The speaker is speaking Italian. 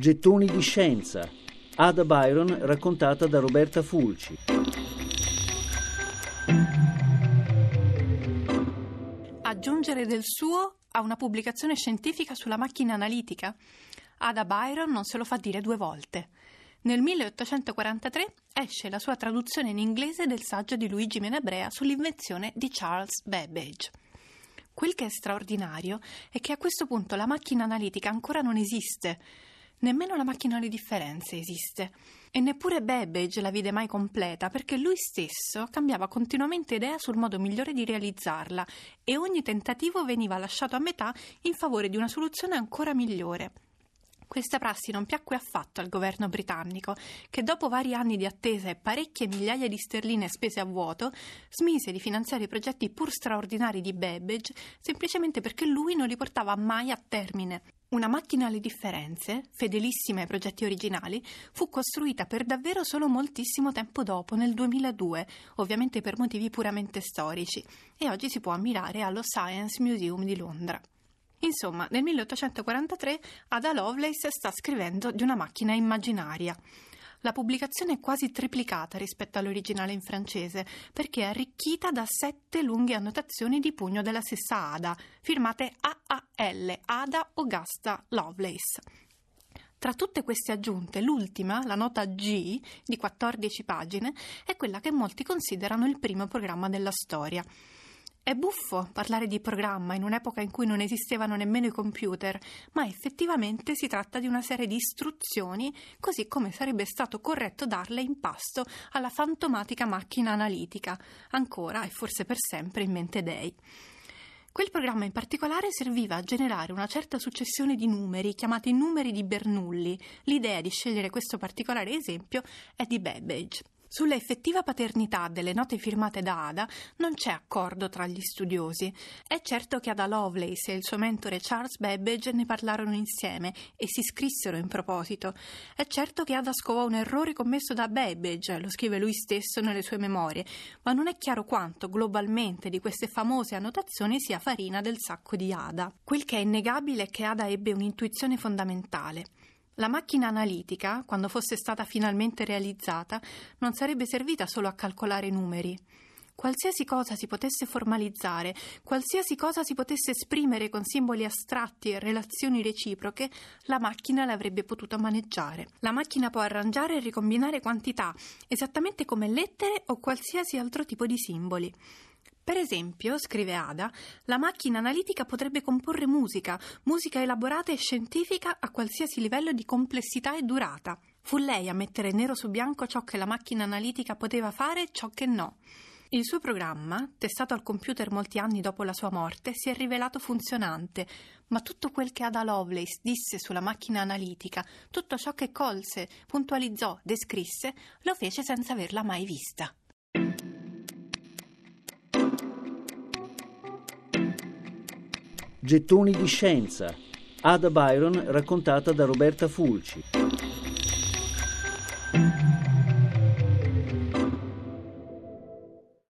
Gettoni di scienza. Ada Byron raccontata da Roberta Fulci. Aggiungere del suo a una pubblicazione scientifica sulla macchina analitica. Ada Byron non se lo fa dire due volte. Nel 1843 esce la sua traduzione in inglese del saggio di Luigi Menabrea sull'invenzione di Charles Babbage. Quel che è straordinario è che a questo punto la macchina analitica ancora non esiste, nemmeno la macchina alle differenze esiste. E neppure Babbage la vide mai completa perché lui stesso cambiava continuamente idea sul modo migliore di realizzarla e ogni tentativo veniva lasciato a metà in favore di una soluzione ancora migliore. Questa prassi non piacque affatto al governo britannico, che dopo vari anni di attesa e parecchie migliaia di sterline spese a vuoto, smise di finanziare i progetti pur straordinari di Babbage semplicemente perché lui non li portava mai a termine. Una macchina alle differenze, fedelissima ai progetti originali, fu costruita per davvero solo moltissimo tempo dopo, nel 2002, ovviamente per motivi puramente storici, e oggi si può ammirare allo Science Museum di Londra. Insomma, nel 1843 Ada Lovelace sta scrivendo di una macchina immaginaria. La pubblicazione è quasi triplicata rispetto all'originale in francese, perché è arricchita da sette lunghe annotazioni di pugno della stessa Ada, firmate AAL, Ada Augusta Lovelace. Tra tutte queste aggiunte, l'ultima, la nota G, di 14 pagine, è quella che molti considerano il primo programma della storia. È buffo parlare di programma in un'epoca in cui non esistevano nemmeno i computer, ma effettivamente si tratta di una serie di istruzioni, così come sarebbe stato corretto darle in pasto alla fantomatica macchina analitica, ancora e forse per sempre in mente dei. Quel programma in particolare serviva a generare una certa successione di numeri, chiamati numeri di Bernoulli. L'idea di scegliere questo particolare esempio è di Babbage. Sulla effettiva paternità delle note firmate da Ada non c'è accordo tra gli studiosi. È certo che Ada Lovelace e il suo mentore Charles Babbage ne parlarono insieme e si scrissero in proposito. È certo che Ada scovò un errore commesso da Babbage, lo scrive lui stesso nelle sue memorie, ma non è chiaro quanto globalmente di queste famose annotazioni sia farina del sacco di Ada. Quel che è innegabile è che Ada ebbe un'intuizione fondamentale. La macchina analitica, quando fosse stata finalmente realizzata, non sarebbe servita solo a calcolare numeri. Qualsiasi cosa si potesse formalizzare, qualsiasi cosa si potesse esprimere con simboli astratti e relazioni reciproche, la macchina l'avrebbe potuto maneggiare. La macchina può arrangiare e ricombinare quantità, esattamente come lettere o qualsiasi altro tipo di simboli. Per esempio, scrive Ada, la macchina analitica potrebbe comporre musica, musica elaborata e scientifica a qualsiasi livello di complessità e durata. Fu lei a mettere nero su bianco ciò che la macchina analitica poteva fare e ciò che no. Il suo programma, testato al computer molti anni dopo la sua morte, si è rivelato funzionante, ma tutto quel che Ada Lovelace disse sulla macchina analitica, tutto ciò che colse, puntualizzò, descrisse, lo fece senza averla mai vista. Gettoni di scienza. Ada Byron raccontata da Roberta Fulci.